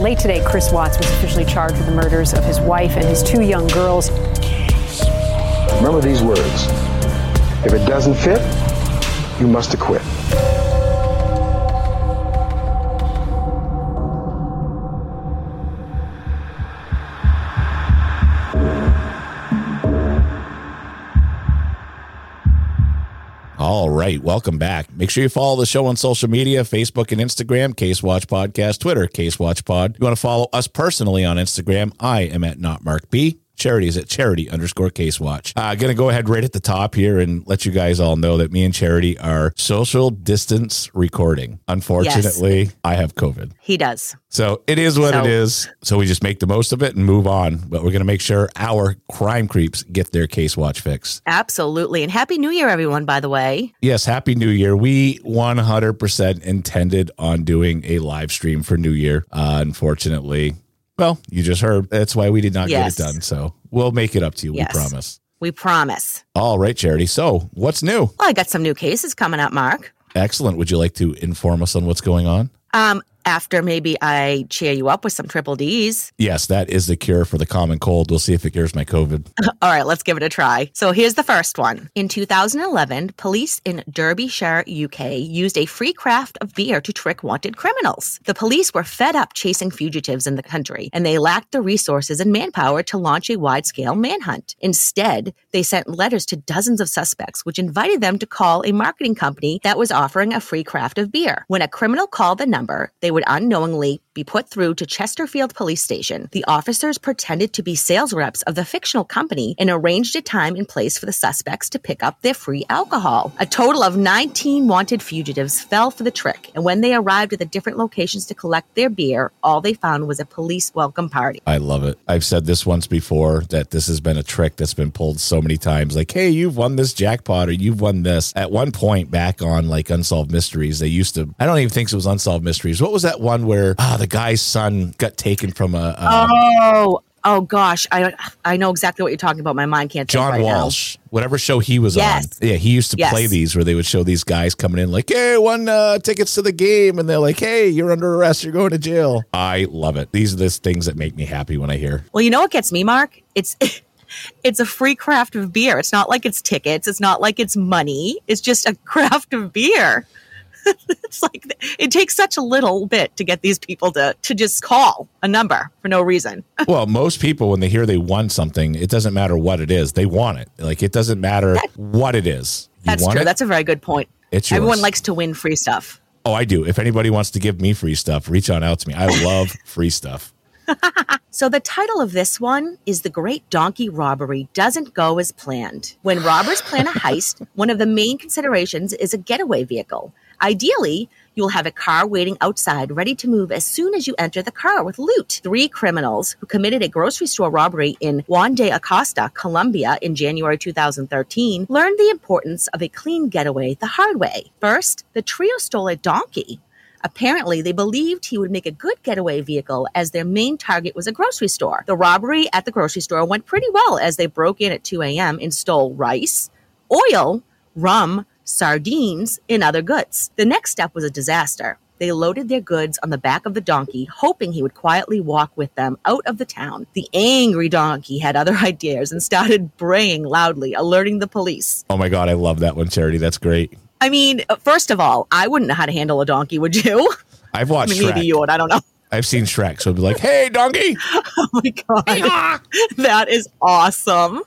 Late today, Chris Watts was officially charged with the murders of his wife and his two young girls. Remember these words. If it doesn't fit, you must acquit. Right, welcome back. Make sure you follow the show on social media Facebook and Instagram, Case Watch Podcast, Twitter, Case Watch Pod. You want to follow us personally on Instagram? I am at not Mark B. Charity is at charity underscore case watch. Uh, gonna go ahead right at the top here and let you guys all know that me and Charity are social distance recording. Unfortunately, I have COVID. He does. So it is what So- it is. So we just make the most of it and move on. But we're going to make sure our crime creeps get their case watch fixed. Absolutely. And Happy New Year, everyone, by the way. Yes, Happy New Year. We 100% intended on doing a live stream for New Year. Uh, unfortunately, well, you just heard. That's why we did not Yes. get it done. So we'll make it up to you. Yes. We promise. We promise. All right, Charity. So what's new? Well, I got some new cases coming up, Mark. Excellent. Would you like to inform us on what's going on? Um, after maybe I cheer you up with some triple D's. Yes, that is the cure for the common cold. We'll see if it cures my COVID. All right, let's give it a try. So here's the first one. In 2011, police in Derbyshire, UK, used a free craft of beer to trick wanted criminals. The police were fed up chasing fugitives in the country, and they lacked the resources and manpower to launch a wide scale manhunt. Instead, they sent letters to dozens of suspects, which invited them to call a marketing company that was offering a free craft of beer. When a criminal called the number, they would unknowingly be put through to Chesterfield Police Station. The officers pretended to be sales reps of the fictional company and arranged a time and place for the suspects to pick up their free alcohol. A total of 19 wanted fugitives fell for the trick, and when they arrived at the different locations to collect their beer, all they found was a police welcome party. I love it. I've said this once before that this has been a trick that's been pulled so many times. Like, hey, you've won this jackpot or you've won this. At one point back on like Unsolved Mysteries, they used to, I don't even think it was Unsolved Mysteries. What was that one where ah, the guy's son got taken from a, a Oh, oh gosh, I I know exactly what you're talking about. My mind can't. think John right now. Walsh, whatever show he was Yes. on. Yeah, he used to Yes. play these where they would show these guys coming in like, hey, won uh, tickets to the game. And they're like, hey, you're under arrest. You're going to jail. I love it. These are the things that make me happy when I hear. Well, you know what gets me, Mark? It's it's a free craft of beer. It's not like it's tickets. It's not like it's money. It's just a craft of beer. it's like it takes such a little bit to get these people to to just call a number for no reason. Well, most people, when they hear they want something, it doesn't matter what it is. They want it. Like, it doesn't matter what it is. You That's true. it? That's a very good point. It's yours. Everyone likes to win free stuff. oh, I do. If anybody wants to give me free stuff, reach on out to me. I love free stuff. So the title of this one is The Great Donkey Robbery Doesn't Go as Planned. When robbers plan a heist, one of the main considerations is a getaway vehicle. Ideally, you'll have a car waiting outside ready to move as soon as you enter the car with loot. Three criminals who committed a grocery store robbery in Juan de Acosta, Colombia in January 2013 learned the importance of a clean getaway the hard way. First, the trio stole a donkey. Apparently, they believed he would make a good getaway vehicle as their main target was a grocery store. The robbery at the grocery store went pretty well as they broke in at 2 a.m. and stole rice, oil, rum, sardines, and other goods. The next step was a disaster. They loaded their goods on the back of the donkey, hoping he would quietly walk with them out of the town. The angry donkey had other ideas and started braying loudly, alerting the police. Oh my god, I love that one, Charity. That's great. I mean, first of all, I wouldn't know how to handle a donkey, would you? I've I watched mean, maybe you would. I don't know. I've seen Shrek, so I'd be like, "Hey, donkey!" Oh my god, that is awesome.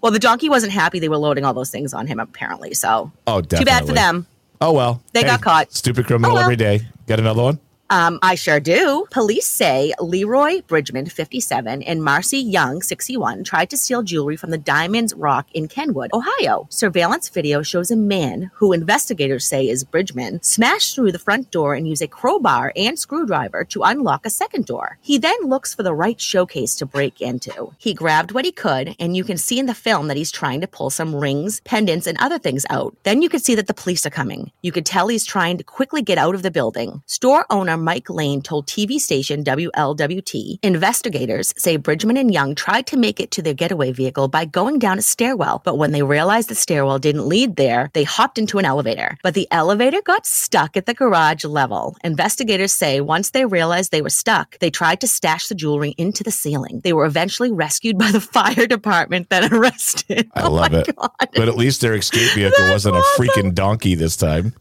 Well, the donkey wasn't happy they were loading all those things on him, apparently. So Oh, too bad for them. Oh well, They got caught. Stupid oh, criminal Oh, well. every day. Got another one? Um, I sure do. Police say Leroy Bridgman, 57, and Marcy Young, 61, tried to steal jewelry from the Diamonds Rock in Kenwood, Ohio. Surveillance video shows a man, who investigators say is Bridgman, smash through the front door and use a crowbar and screwdriver to unlock a second door. He then looks for the right showcase to break into. He grabbed what he could, and you can see in the film that he's trying to pull some rings, pendants, and other things out. Then you can see that the police are coming. You could tell he's trying to quickly get out of the building. Store owner Mike Lane told TV station WLWT investigators say Bridgman and Young tried to make it to their getaway vehicle by going down a stairwell, but when they realized the stairwell didn't lead there, they hopped into an elevator. But the elevator got stuck at the garage level. Investigators say once they realized they were stuck, they tried to stash the jewelry into the ceiling. They were eventually rescued by the fire department, then arrested. I Oh love it. God. But at least their escape vehicle That's wasn't a freaking donkey this time.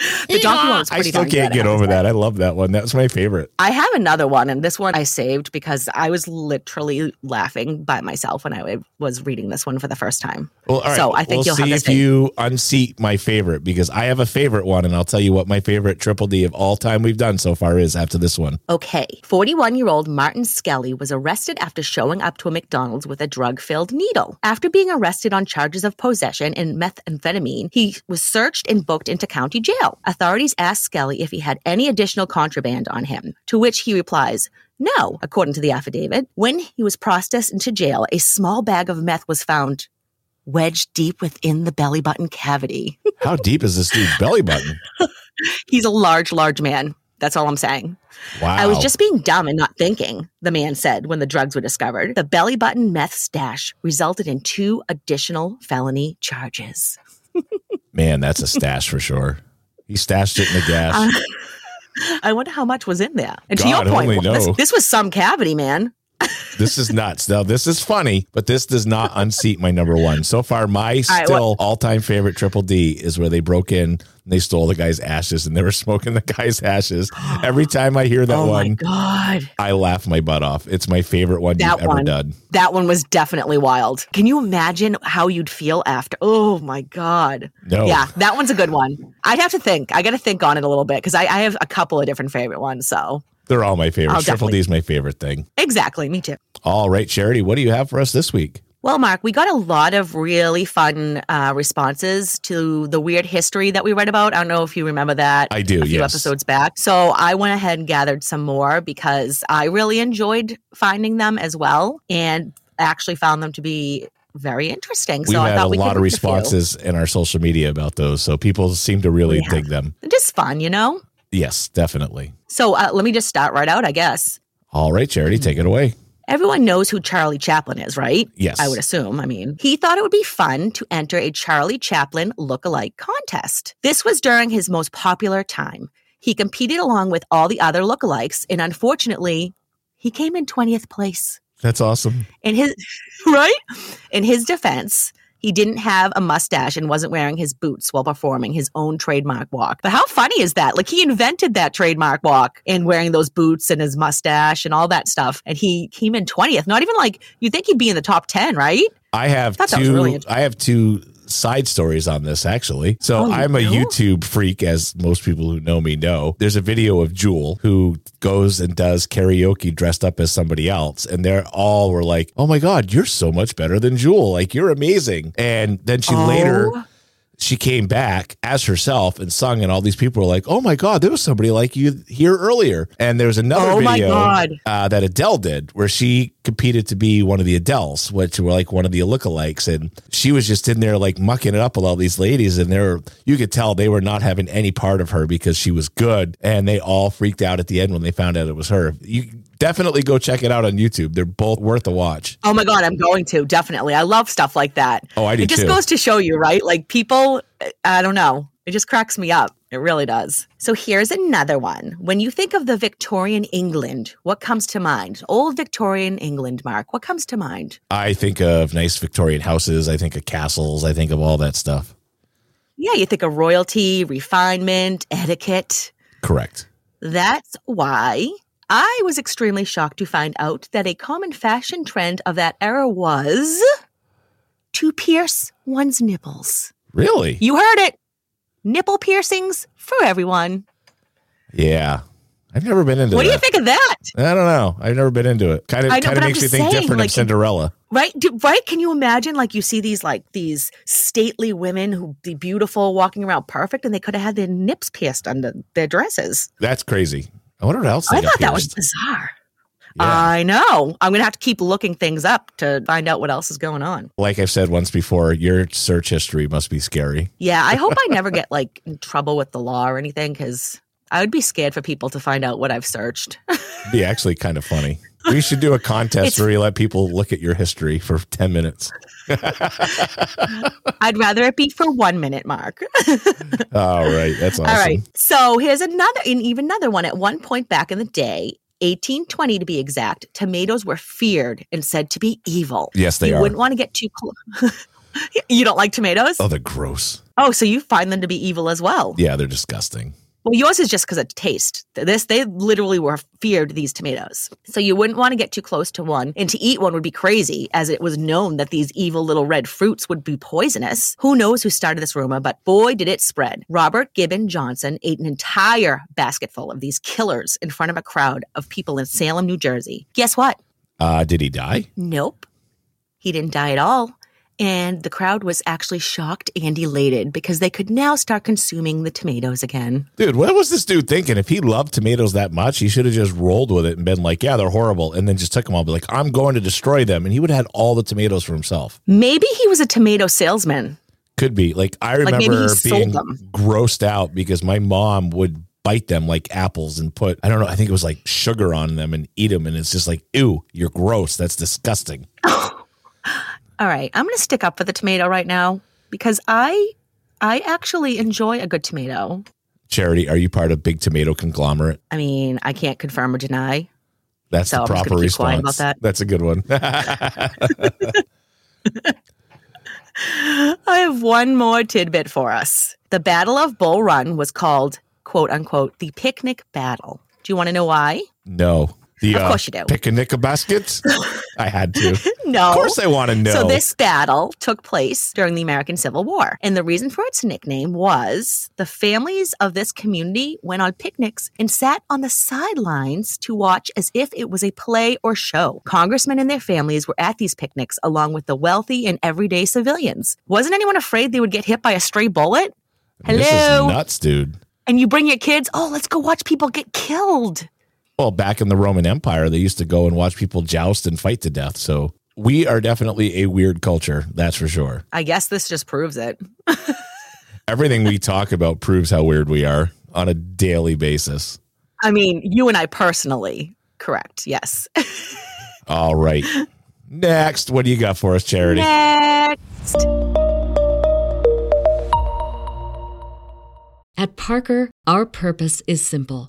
The donkey one was I still can't get over that. I love that one. That was my favorite. I have another one, and this one I saved because I was literally laughing by myself when I was reading this one for the first time. Well, all right. So I think we'll you'll see if same. you unseat my favorite because I have a favorite one, and I'll tell you what my favorite triple D of all time we've done so far is after this one. Okay, 41 year old Martin Skelly was arrested after showing up to a McDonald's with a drug filled needle. After being arrested on charges of possession and methamphetamine, he was searched and booked into county jail. Authorities asked Skelly if he had any additional contraband on him, to which he replies, no, according to the affidavit. When he was processed into jail, a small bag of meth was found wedged deep within the belly button cavity. How deep is this dude's belly button? He's a large, large man. That's all I'm saying. Wow. I was just being dumb and not thinking, the man said when the drugs were discovered. The belly button meth stash resulted in two additional felony charges. Man, that's a stash for sure. He stashed it in the gas. Uh, I wonder how much was in there. And to God your point, this, this was some cavity, man. This is nuts. Now, this is funny, but this does not unseat my number one. So far, my still all time favorite triple D is where they broke in and they stole the guy's ashes and they were smoking the guy's ashes. Every time I hear that oh one, God. I laugh my butt off. It's my favorite one That you've ever done. That one was definitely wild. Can you imagine how you'd feel after? Oh my God. No. Yeah, that one's a good one. I'd have to think. I got to think on it a little bit because I, I have a couple of different favorite ones. So, They're all my favorites. I'll Triple definitely- D is my favorite thing. exactly. Me too. All right, Charity, what do you have for us this week? Well, Mark, we got a lot of really fun uh, responses to the weird history that we read about. I don't know if you remember that. I do, A few yes. episodes back. So I went ahead and gathered some more because I really enjoyed finding them as well, and actually found them to be very interesting. So We've I had thought a we lot could of read a few. responses in our social media about those, so people seem to really Yeah. dig them. Just fun, you know. Yes, definitely. So uh, let me just start right out, I guess. All right, Charity, take it away. Everyone knows who Charlie Chaplin is, right? Yes. I would assume. I mean, he thought it would be fun to enter a Charlie Chaplin look-alike contest. This was during his most popular time. He competed along with all the other lookalikes, and unfortunately, he came in 20th place. That's awesome. In his right? In his defense, he didn't have a mustache and wasn't wearing his boots while performing his own trademark walk. But how funny is that? Like he invented that trademark walk and wearing those boots and his mustache and all that stuff. And he came in 20th. Not even like you'd think he'd be in the top 10, right? I have was two. really. I have two side stories on this actually. So Oh, I'm a? YouTube freak, as most people who know me know. There's a video of Jewel who goes and does karaoke dressed up as somebody else, and they're all were like, "Oh my god, you're so much better than Jewel! Like you're amazing." And then she later Oh. She came back as herself and sung, and all these people were like, "Oh my god, there was somebody like you here earlier." And there was another Oh my video God. uh, that Adele did, where she competed to be one of the Adeles, which were like one of the lookalikes, and she was just in there like mucking it up with all these ladies, and they're you could tell they were not having any part of her because she was good, and they all freaked out at the end when they found out it was her. You definitely go check it out on YouTube; they're both worth a watch. Oh my god, I'm going to definitely. I love stuff like that. Oh, I do It just too. goes to show you, right? Like people, I don't know. It just cracks me up. It really does. So here's another one. When you think of the Victorian England, what comes to mind? Old Victorian England, Mark. What comes to mind? I think of nice Victorian houses. I think of castles. I think of all that stuff. Yeah, you think of royalty, refinement, etiquette. Correct. That's why I was extremely shocked to find out that a common fashion trend of that era was to pierce one's nipples. Really? You heard it. Nipple piercings for everyone. Yeah. I've never been into What do you think of that? I don't know. I've never been into it. Kind of know, kind of makes just think saying, different like, of Cinderella. Right? Do, right? Can you imagine like you see these like these stately women who be beautiful walking around perfect and they could have had their nips pierced under their dresses. That's crazy. I wonder what else I thought that was bizarre. Yeah. I know. I'm going to have to keep looking things up to find out what else is going on. like I've said once before, your search history must be scary. Yeah, I hope I never get like in trouble with the law or anything because I would be scared for people to find out what I've searched. Be actually kind of funny. We should do a contest It's- where you let people look at your history for 10 minutes. I'd rather it be for one minute, Mark. All right. That's awesome. All right. So here's another, and even another one. At one point back in the day, 1820 to be exact, tomatoes were feared and said to be evil. Yes, they you are. wouldn't want to get too close. you don't like tomatoes? Oh, they're gross. Oh, so you find them to be evil as well. Yeah, they're disgusting. Well, yours is just because of taste. This they literally were feared these tomatoes. So you wouldn't want to get too close to one, and to eat one would be crazy, as it was known that these evil little red fruits would be poisonous. Who knows who started this rumor, but boy did it spread. Robert Gibbon Johnson ate an entire basketful of these killers in front of a crowd of people in Salem, New Jersey. Guess what? Uh, did he die? Nope. He didn't die at all. And the crowd was actually shocked and elated because they could now start consuming the tomatoes again. Dude, what was this dude thinking? If he loved tomatoes that much, he should have just rolled with it and been like, yeah, they're horrible. And then just took them all, be like, I'm going to destroy them. And he would have had all the tomatoes for himself. Maybe he was a tomato salesman. Could be. Like, I Like, remember sold being grossed out because my mom would bite them like apples and put, I don't know, I think it was like sugar on them and eat them. And it's just like, ew, you're gross. That's disgusting. All right, I'm going to stick up for the tomato right now because I I actually enjoy a good tomato. Charity, are you part of Big Tomato Conglomerate? I mean, I can't confirm or deny. That's So the proper gonna keep quiet response. about that. That's a good one. I have one more tidbit for us. The Battle of Bull Run was called, quote unquote, the picnic battle. Do you want to know why? no. The, Of uh, course you do. Picnic baskets? I had to. No. Of course I want to know. So this battle took place during the American Civil War. And the reason for its nickname was the families of this community went on picnics and sat on the sidelines to watch as if it was a play or show. Congressmen and their families were at these picnics along with the wealthy and everyday civilians. Wasn't anyone afraid they would get hit by a stray bullet? Hello. This is nuts, dude. And you bring your kids, oh, let's go watch people get killed. Well, back in the Roman Empire, they used to go and watch people joust and fight to death. So we are definitely a weird culture. That's for sure. I guess this just proves it. Everything we talk about proves how weird we are on a daily basis. I mean, you and I personally, correct. Yes. All right. Next, what do you got for us, Charity? Next. At Parker, our purpose is simple.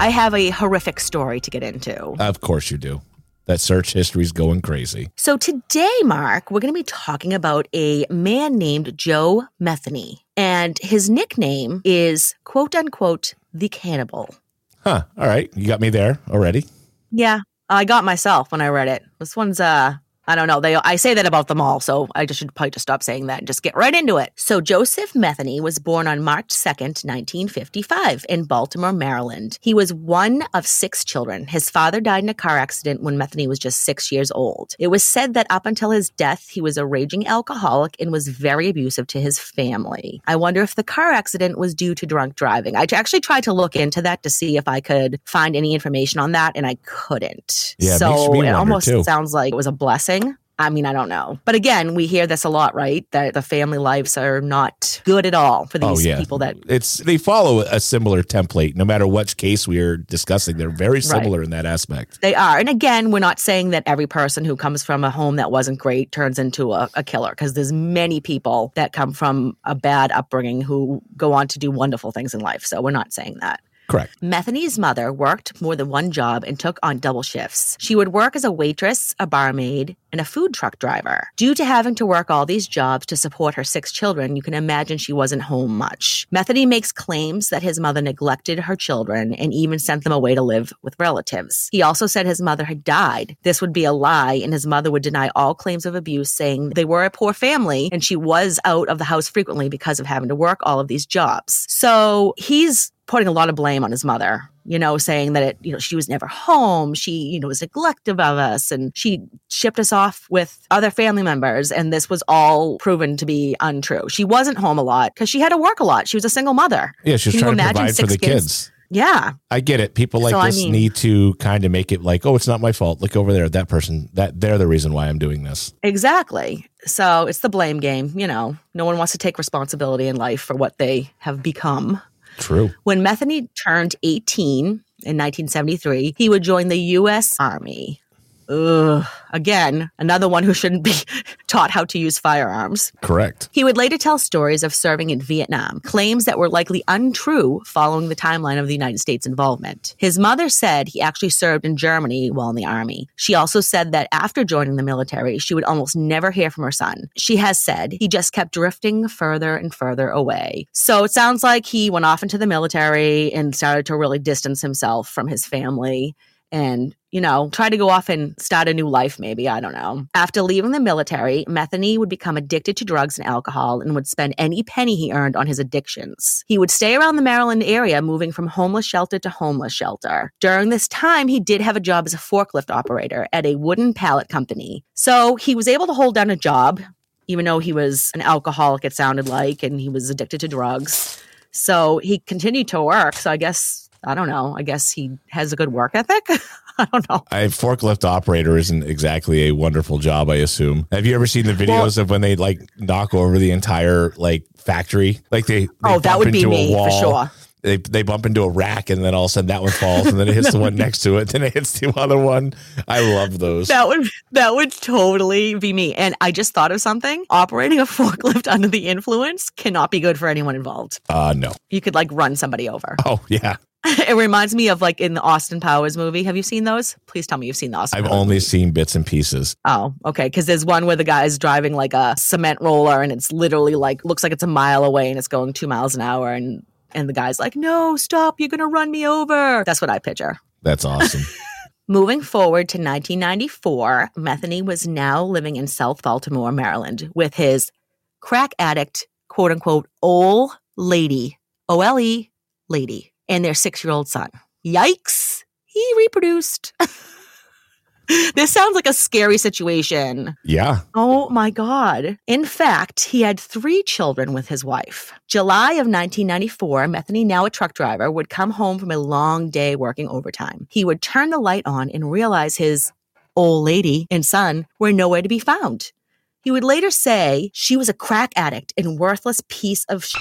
I have a horrific story to get into. Of course you do. That search history's going crazy. So today, Mark, we're going to be talking about a man named Joe Metheny. And his nickname is quote unquote the cannibal. Huh. All right. You got me there already. Yeah, I got myself when I read it. This one's uh I don't know. They I say that about them all, so I just should probably just stop saying that and just get right into it. So Joseph Metheny was born on March 2nd, 1955 in Baltimore, Maryland. He was one of six children. His father died in a car accident when Metheny was just 6 years old. It was said that up until his death, he was a raging alcoholic and was very abusive to his family. I wonder if the car accident was due to drunk driving. I actually tried to look into that to see if I could find any information on that and I couldn't. Yeah, so it almost too. sounds like it was a blessing. I mean, I don't know. But again, we hear this a lot, right? That the family lives are not good at all for Oh these yeah. people that it's they follow a similar template. No matter which case we are discussing, they're very similar in that aspect. they are. And again, we're not saying that every person who comes from a home that wasn't great turns into a, a killer because there's many people that come from a bad upbringing who go on to do wonderful things in life. So we're not saying that. Correct. Metheny's mother worked more than one job and took on double shifts. She would work as a waitress, a barmaid, and a food truck driver. Due to having to work all these jobs to support her six children, you can imagine she wasn't home much. Metheny makes claims that his mother neglected her children and even sent them away to live with relatives. He also said his mother had died. This would be a lie, and his mother would deny all claims of abuse, saying they were a poor family and she was out of the house frequently because of having to work all of these jobs. So he's putting a lot of blame on his mother, you know, saying that it, you know, she was never home. She, you know, was neglective of us and she shipped us off with other family members. And this was all proven to be untrue. She wasn't home a lot because she had to work a lot. She was a single mother. Yeah, she's Can trying to provide for the kids. Yeah. I get it. People like So, I this mean- need to kind of make it like, oh, it's not my fault. Look over there. That person, that they're the reason why I'm doing this. Exactly. So it's the blame game. You know, no one wants to take responsibility in life for what they have become. True. When Metheny turned 18 in 1973, he would join the U.S. Army. Ugh. Again, another one who shouldn't be taught how to use firearms. Correct. He would later tell stories of serving in Vietnam, claims that were likely untrue following the timeline of the United States involvement. His mother said he actually served in Germany while in the army. She also said that after joining the military, she would almost never hear from her son. She has said he just kept drifting further and further away. So it sounds like he went off into the military and started to really distance himself from his family and you know, try to go off and start a new life, maybe. I don't know. After leaving the military, Metheny would become addicted to drugs and alcohol and would spend any penny he earned on his addictions. He would stay around the Maryland area, moving from homeless shelter to homeless shelter. During this time, he did have a job as a forklift operator at a wooden pallet company. So he was able to hold down a job, even though he was an alcoholic, it sounded like, and he was addicted to drugs. So he continued to work. So I guess. I don't know. I guess he has a good work ethic. I don't know. A forklift operator isn't exactly a wonderful job, I assume. Have you ever seen the videos of when they like knock over the entire like factory? Like they, they Oh, that would be me, for sure. They they bump into a rack and then all of a sudden that one falls and then it hits the one next to it, then it hits the other one. I love those. That would that would totally be me. And I just thought of something. Operating a forklift under the influence cannot be good for anyone involved. Uh no. You could like run somebody over. Oh yeah. it reminds me of like in the Austin Powers movie. Have you seen those? Please tell me you've seen the Austin. I've Powers only movie. seen bits and pieces. Oh, okay. Because there's one where the guy is driving like a cement roller, and it's literally like looks like it's a mile away, and it's going two miles an hour, and and the guy's like, "No, stop! You're gonna run me over." That's what I picture. That's awesome. Moving forward to 1994, Metheny was now living in South Baltimore, Maryland, with his crack addict, quote unquote, old lady, O L E, lady, and their six year old son. Yikes! He reproduced. this sounds like a scary situation. yeah. Oh my God. In fact, he had three children with his wife. July of 1994, Metheny, now a truck driver, would come home from a long day working overtime. He would turn the light on and realize his old lady and son were nowhere to be found. He would later say she was a crack addict and worthless piece of sh-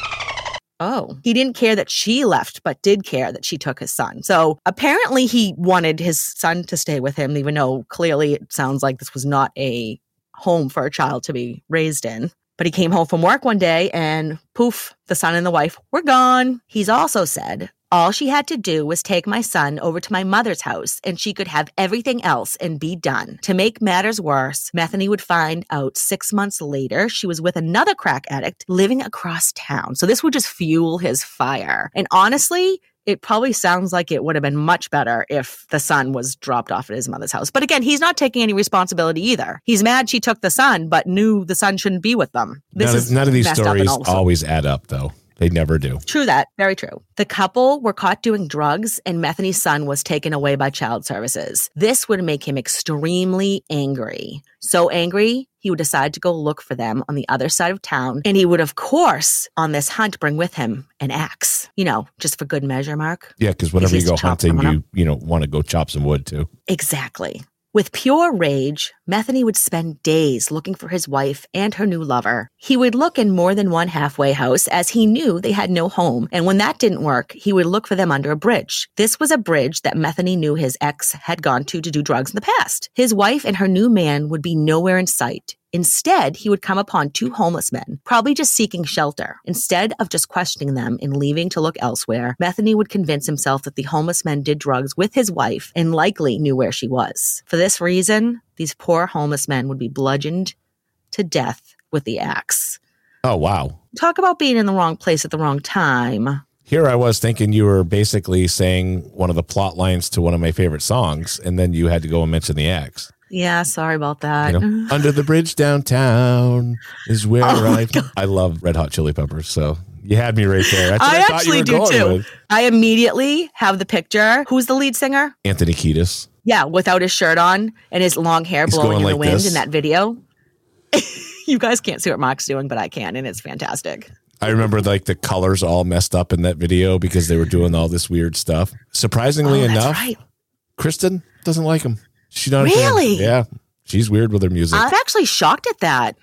Oh, he didn't care that she left, but did care that she took his son. So apparently he wanted his son to stay with him, even though clearly it sounds like this was not a home for a child to be raised in. But he came home from work one day and poof, the son and the wife were gone. He's also said, all she had to do was take my son over to my mother's house and she could have everything else and be done. To make matters worse, Metheny would find out six months later she was with another crack addict living across town. So this would just fuel his fire. And honestly, it probably sounds like it would have been much better if the son was dropped off at his mother's house. But again, he's not taking any responsibility either. He's mad she took the son, but knew the son shouldn't be with them. This None, is of, none of these stories always add up, though. They never do. True that. Very true. The couple were caught doing drugs and Metheny's son was taken away by child services. This would make him extremely angry. So angry, he would decide to go look for them on the other side of town. And he would, of course, on this hunt, bring with him an axe. You know, just for good measure, Mark. Yeah, because whenever you go hunting, you you know want to go chop some wood too. Exactly. With pure rage, Metheny would spend days looking for his wife and her new lover. He would look in more than one halfway house as he knew they had no home, and when that didn't work, he would look for them under a bridge. This was a bridge that Metheny knew his ex had gone to to do drugs in the past. His wife and her new man would be nowhere in sight. Instead, he would come upon two homeless men, probably just seeking shelter. Instead of just questioning them and leaving to look elsewhere, Metheny would convince himself that the homeless men did drugs with his wife and likely knew where she was. For this reason, these poor homeless men would be bludgeoned to death with the axe. Oh wow! Talk about being in the wrong place at the wrong time. Here I was thinking you were basically saying one of the plot lines to one of my favorite songs, and then you had to go and mention the axe. Yeah, sorry about that. You know, under the bridge downtown is where Oh, I I love Red Hot Chili Peppers. So you had me right there. I thought you actually do too. with. I immediately have the picture. Who's the lead singer? Anthony Kiedis. Yeah, without his shirt on and his long hair He's blowing in the wind this. in that video. you guys can't see what Mark's doing, but I can, and it's fantastic. I remember like the colors all messed up in that video because they were doing all this weird stuff. Surprisingly Oh, enough, right. Kristen doesn't like him. She's not. Really? Yeah, she's weird with her music. I'm actually shocked at that.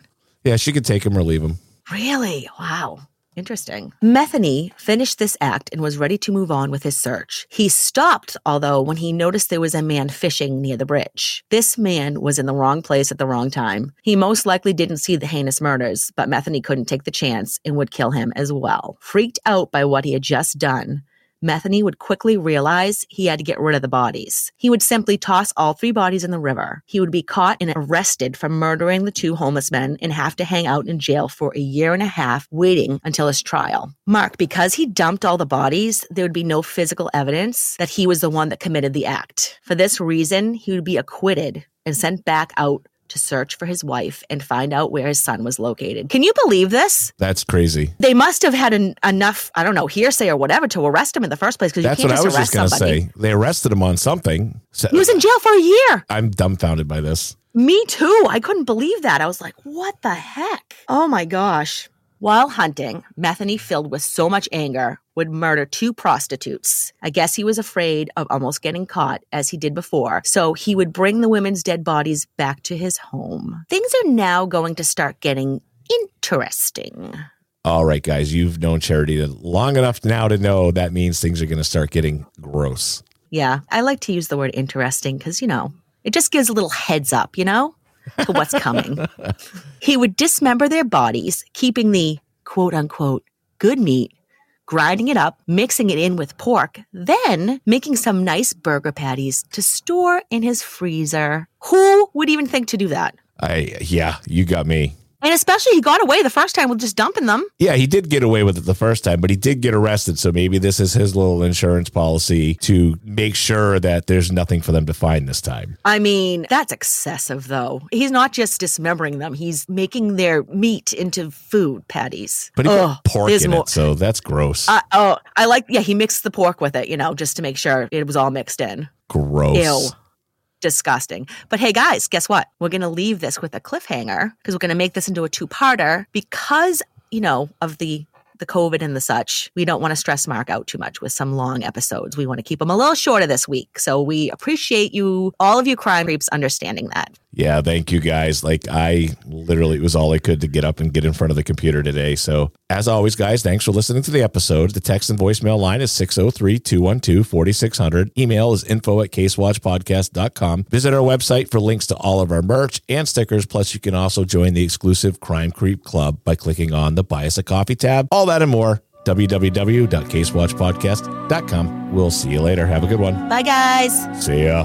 yeah, she could take him or leave him. Really? Wow. Interesting. Metheny finished this act and was ready to move on with his search. He stopped, although, when he noticed there was a man fishing near the bridge. This man was in the wrong place at the wrong time. He most likely didn't see the heinous murders, but Metheny couldn't take the chance and would kill him as well. Freaked out by what he had just done, Metheny would quickly realize he had to get rid of the bodies. He would simply toss all three bodies in the river. He would be caught and arrested for murdering the two homeless men and have to hang out in jail for a year and a half, waiting until his trial. Mark, because he dumped all the bodies, there would be no physical evidence that he was the one that committed the act. For this reason, he would be acquitted and sent back out to search for his wife and find out where his son was located. Can you believe this? That's crazy. They must have had an, enough, I don't know, hearsay or whatever to arrest him in the first place because you That's can't what I was arrest just going to somebody. say. They arrested him on something. So, He was in jail for a year. I'm dumbfounded by this. Me too. I couldn't believe that. I was like, what the heck? Oh my gosh. While hunting, Metheny, filled with so much anger, would murder two prostitutes. I guess he was afraid of almost getting caught as he did before, so he would bring the women's dead bodies back to his home. Things are now going to start getting interesting. All right, guys, you've known Charity long enough now to know that means things are going to start getting gross. Yeah, I like to use the word interesting because, you know, it just gives a little heads up, you know, to what's coming. he would dismember their bodies, keeping the quote unquote good meat grinding it up, mixing it in with pork, then making some nice burger patties to store in his freezer. Who would even think to do that? I yeah, you got me. And especially he got away the first time with just dumping them. Yeah, he did get away with it the first time, but he did get arrested. So maybe this is his little insurance policy to make sure that there's nothing for them to find this time. I mean, that's excessive though. He's not just dismembering them, he's making their meat into food patties. But he Ugh, put pork in more- it, so that's gross. Uh, oh, I like, yeah, he mixed the pork with it, you know, just to make sure it was all mixed in. gross. Ew. Disgusting. But hey, guys, guess what? We're going to leave this with a cliffhanger because we're going to make this into a two parter because, you know, of the. The COVID and the such, we don't want to stress Mark out too much with some long episodes. We want to keep them a little shorter this week. So we appreciate you, all of you crime creeps, understanding that. Yeah, thank you guys. Like I literally it was all I could to get up and get in front of the computer today. So as always, guys, thanks for listening to the episode. The text and voicemail line is 603-212-4600. Email is info at casewatchpodcast.com. Visit our website for links to all of our merch and stickers. Plus you can also join the exclusive Crime Creep Club by clicking on the Buy Us a Coffee tab. All that and more. www.casewatchpodcast.com. We'll see you later. Have a good one. Bye, guys. See ya.